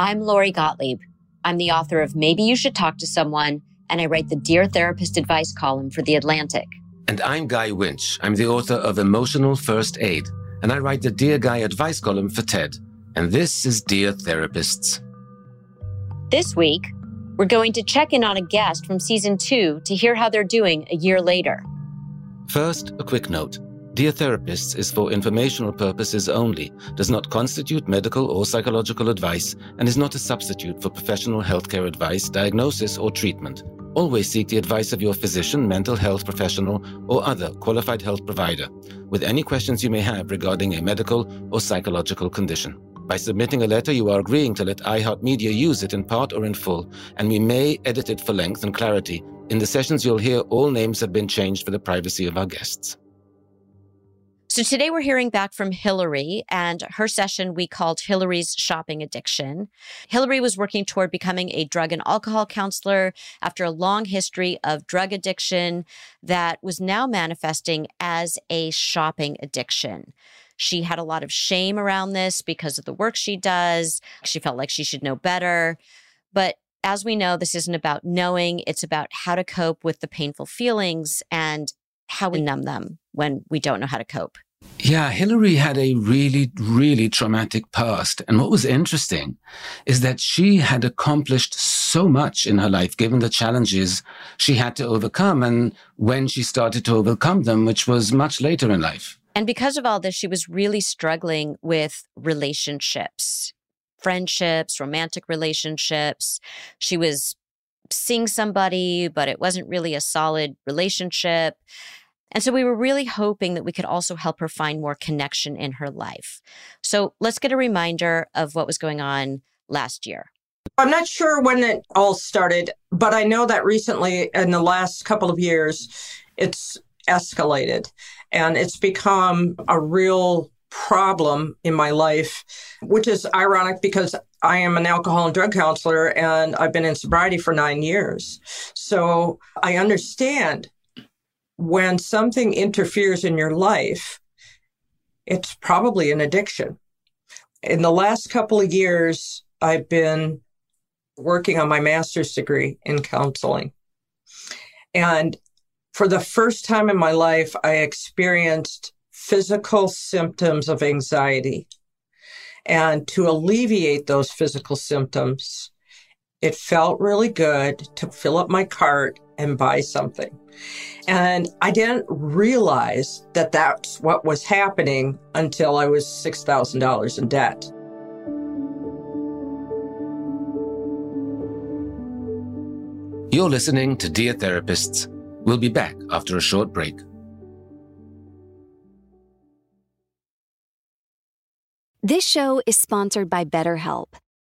I'm Lori Gottlieb. I'm the author of Maybe You Should Talk to Someone, and I write the Dear Therapist advice column for The Atlantic. And I'm Guy Winch. I'm the author of Emotional First Aid, and I write the Dear Guy advice column for TED. And this is Dear Therapists. This week, we're going to check in on a guest from season two to hear how they're doing a year later. First, a quick note. Dear Therapists is for informational purposes only, does not constitute medical or psychological advice, and is not a substitute for professional healthcare advice, diagnosis, or treatment. Always seek the advice of your physician, mental health professional, or other qualified health provider with any questions you may have regarding a medical or psychological condition. By submitting a letter, you are agreeing to let iHeartMedia use it in part or in full, and we may edit it for length and clarity. In the sessions you'll hear, all names have been changed for the privacy of our guests. So today we're hearing back from Hillary and her session we called Hillary's shopping addiction. Hillary was working toward becoming a drug and alcohol counselor after a long history of drug addiction that was now manifesting as a shopping addiction. She had a lot of shame around this because of the work she does. She felt like she should know better. But as we know, this isn't about knowing, it's about how to cope with the painful feelings and how we numb them when we don't know how to cope. Yeah, Hillary had a really, really traumatic past. And what was interesting is that she had accomplished so much in her life, given the challenges she had to overcome. And when she started to overcome them, which was much later in life. And because of all this, she was really struggling with relationships, friendships, romantic relationships. She was seeing somebody, but it wasn't really a solid relationship. And so we were really hoping that we could also help her find more connection in her life. So let's get a reminder of what was going on last year. I'm not sure when it all started, but I know that recently, in the last couple of years, it's escalated and it's become a real problem in my life, which is ironic because I am an alcohol and drug counselor and I've been in sobriety for nine years. So I understand when something interferes in your life, it's probably an addiction. In the last couple of years, I've been working on my master's degree in counseling. And for the first time in my life, I experienced physical symptoms of anxiety. And to alleviate those physical symptoms, it felt really good to fill up my cart and buy something. And I didn't realize that that's what was happening until I was $6,000 in debt. You're listening to Dear Therapists. We'll be back after a short break. This show is sponsored by BetterHelp.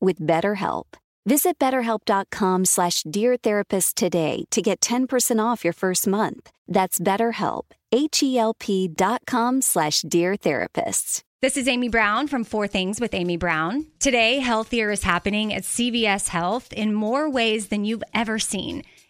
with BetterHelp. Visit betterhelp.com slash deartherapist today to get 10% off your first month. That's betterhelp, H-E-L-P dot com slash deartherapists. This is Amy Brown from Four Things with Amy Brown. Today, Healthier is happening at CVS Health in more ways than you've ever seen.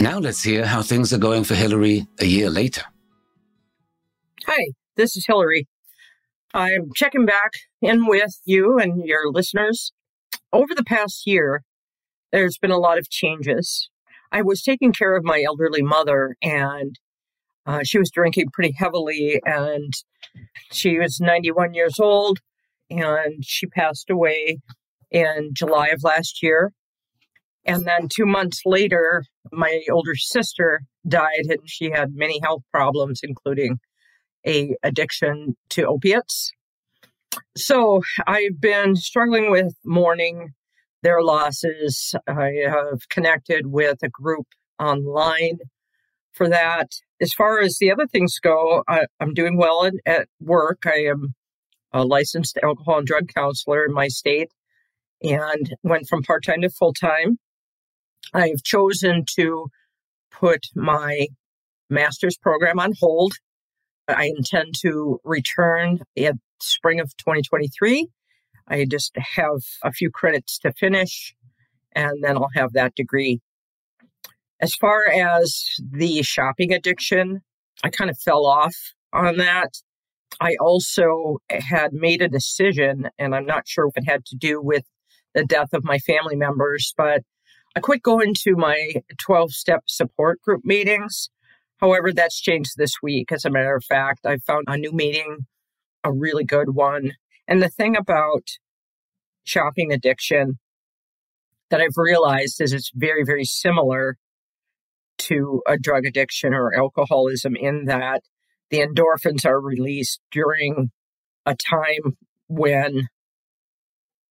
Now let's hear how things are going for Hillary a year later. Hi, this is Hillary. I'm checking back in with you and your listeners. Over the past year, there's been a lot of changes. I was taking care of my elderly mother, and uh, she was drinking pretty heavily, and she was 91 years old, and she passed away in July of last year. And then two months later, my older sister died and she had many health problems, including a addiction to opiates. So I've been struggling with mourning their losses. I have connected with a group online for that. As far as the other things go, I, am doing well at, at work. I am a licensed alcohol and drug counselor in my state and went from part time to full time. I've chosen to put my master's program on hold. I intend to return in spring of 2023. I just have a few credits to finish and then I'll have that degree. As far as the shopping addiction, I kind of fell off on that. I also had made a decision, and I'm not sure if it had to do with the death of my family members, but I quit going to my 12 step support group meetings. However, that's changed this week. As a matter of fact, I found a new meeting, a really good one. And the thing about shopping addiction that I've realized is it's very, very similar to a drug addiction or alcoholism in that the endorphins are released during a time when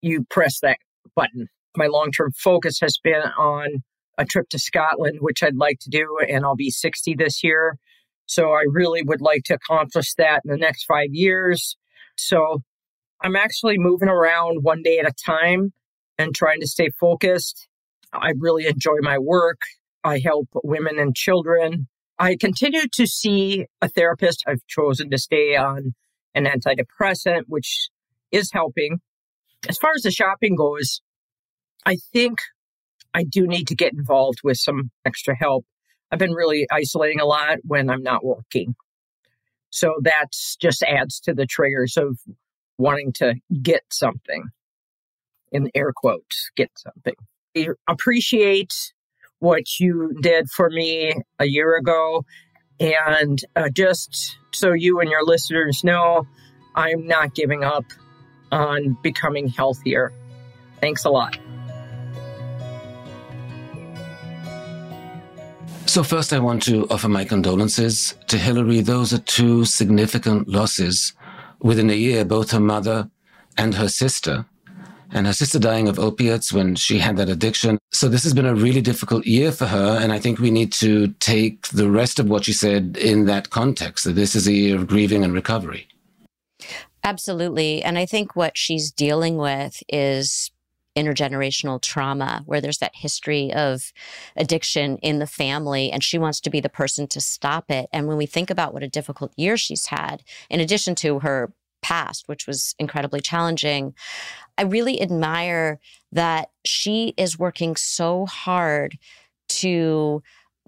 you press that button my long term focus has been on a trip to Scotland, which I'd like to do, and I'll be 60 this year. So I really would like to accomplish that in the next five years. So I'm actually moving around one day at a time and trying to stay focused. I really enjoy my work. I help women and children. I continue to see a therapist. I've chosen to stay on an antidepressant, which is helping. As far as the shopping goes, I think I do need to get involved with some extra help. I've been really isolating a lot when I'm not working. So that just adds to the triggers of wanting to get something in air quotes, get something. I appreciate what you did for me a year ago. And uh, just so you and your listeners know, I'm not giving up on becoming healthier. Thanks a lot. So, first, I want to offer my condolences to Hillary. Those are two significant losses within a year, both her mother and her sister. and her sister dying of opiates when she had that addiction. So this has been a really difficult year for her. And I think we need to take the rest of what she said in that context, that this is a year of grieving and recovery. Absolutely. And I think what she's dealing with is intergenerational trauma where there's that history of addiction in the family and she wants to be the person to stop it. And when we think about what a difficult year she's had, in addition to her past, which was incredibly challenging, I really admire that she is working so hard to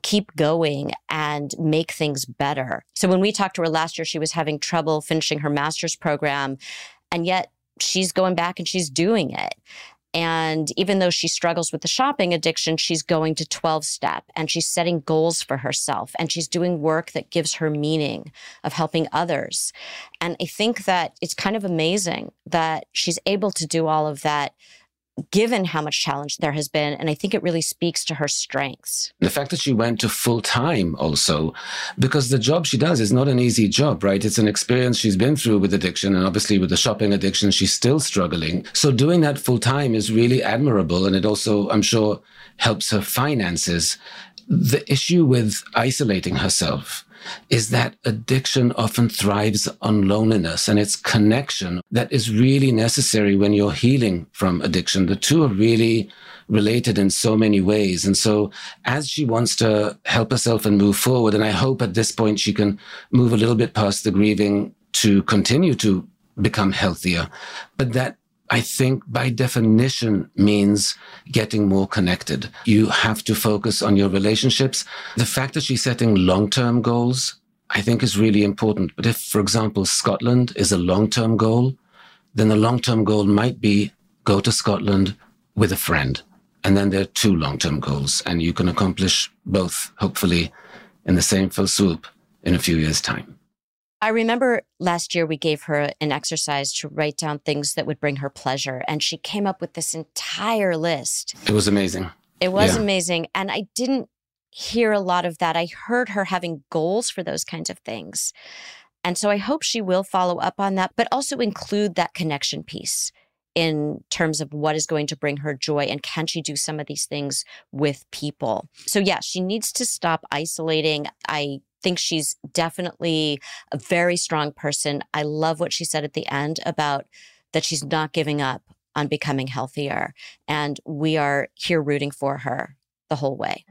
keep going and make things better. So when we talked to her last year, she was having trouble finishing her master's program, and yet she's going back and she's doing it. And even though she struggles with the shopping addiction, she's going to 12 step and she's setting goals for herself and she's doing work that gives her meaning of helping others. And I think that it's kind of amazing that she's able to do all of that given how much challenge there has been. And I think it really speaks to her strengths. The fact that she went to full time also, because the job she does is not an easy job, right? It's an experience she's been through with addiction. And obviously, with the shopping addiction, she's still struggling. So doing that full time is really admirable. And it also, I'm sure, helps her finances. The issue with isolating herself is that addiction often thrives on loneliness and it's connection that is really necessary when you're healing from addiction. The two are really related in so many ways. And so as she wants to help herself and move forward, and I hope at this point she can move a little bit past the grieving to continue to become healthier, but that I think by definition means getting more connected. You have to focus on your relationships. The fact that she's setting long-term goals, I think is really important. But if, for example, Scotland is a long-term goal, then the long-term goal might be go to Scotland with a friend. And then there are two long-term goals and you can accomplish both, hopefully in the same full swoop in a few years time. I remember last year we gave her an exercise to write down things that would bring her pleasure, and she came up with this entire list. It was amazing. It was yeah. amazing. And I didn't hear a lot of that. I heard her having goals for those kinds of things. And so I hope she will follow up on that, but also include that connection piece in terms of what is going to bring her joy and can she do some of these things with people. So, yeah, she needs to stop isolating. I think she's definitely a very strong person. I love what she said at the end about that she's not giving up on becoming healthier. And we are here rooting for her the whole way.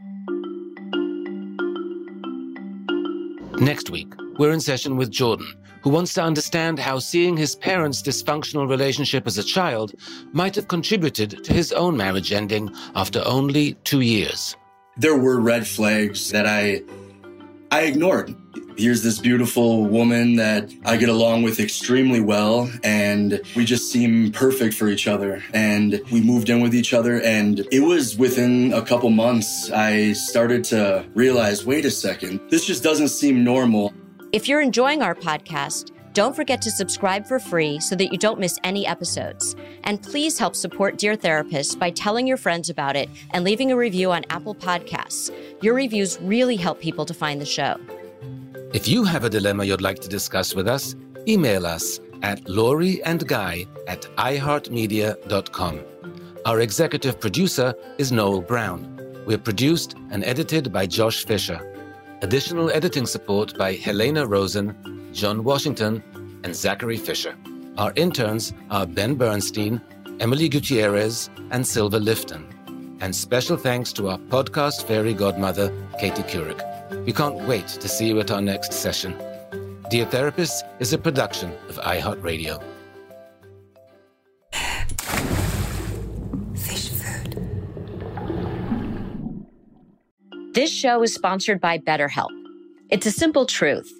Next week, we're in session with Jordan, who wants to understand how seeing his parents' dysfunctional relationship as a child might have contributed to his own marriage ending after only two years. There were red flags that I I ignored. Here's this beautiful woman that I get along with extremely well, and we just seem perfect for each other. And we moved in with each other, and it was within a couple months I started to realize wait a second, this just doesn't seem normal. If you're enjoying our podcast, don't forget to subscribe for free so that you don't miss any episodes. And please help support Dear Therapist by telling your friends about it and leaving a review on Apple Podcasts. Your reviews really help people to find the show. If you have a dilemma you'd like to discuss with us, email us at Lori and Guy at iHeartMedia.com. Our executive producer is Noel Brown. We're produced and edited by Josh Fisher. Additional editing support by Helena Rosen John Washington, and Zachary Fisher. Our interns are Ben Bernstein, Emily Gutierrez, and Silva Lifton. And special thanks to our podcast fairy godmother, Katie Couric. We can't wait to see you at our next session. Dear Therapist is a production of iHeartRadio. Fish food. This show is sponsored by BetterHelp. It's a simple truth.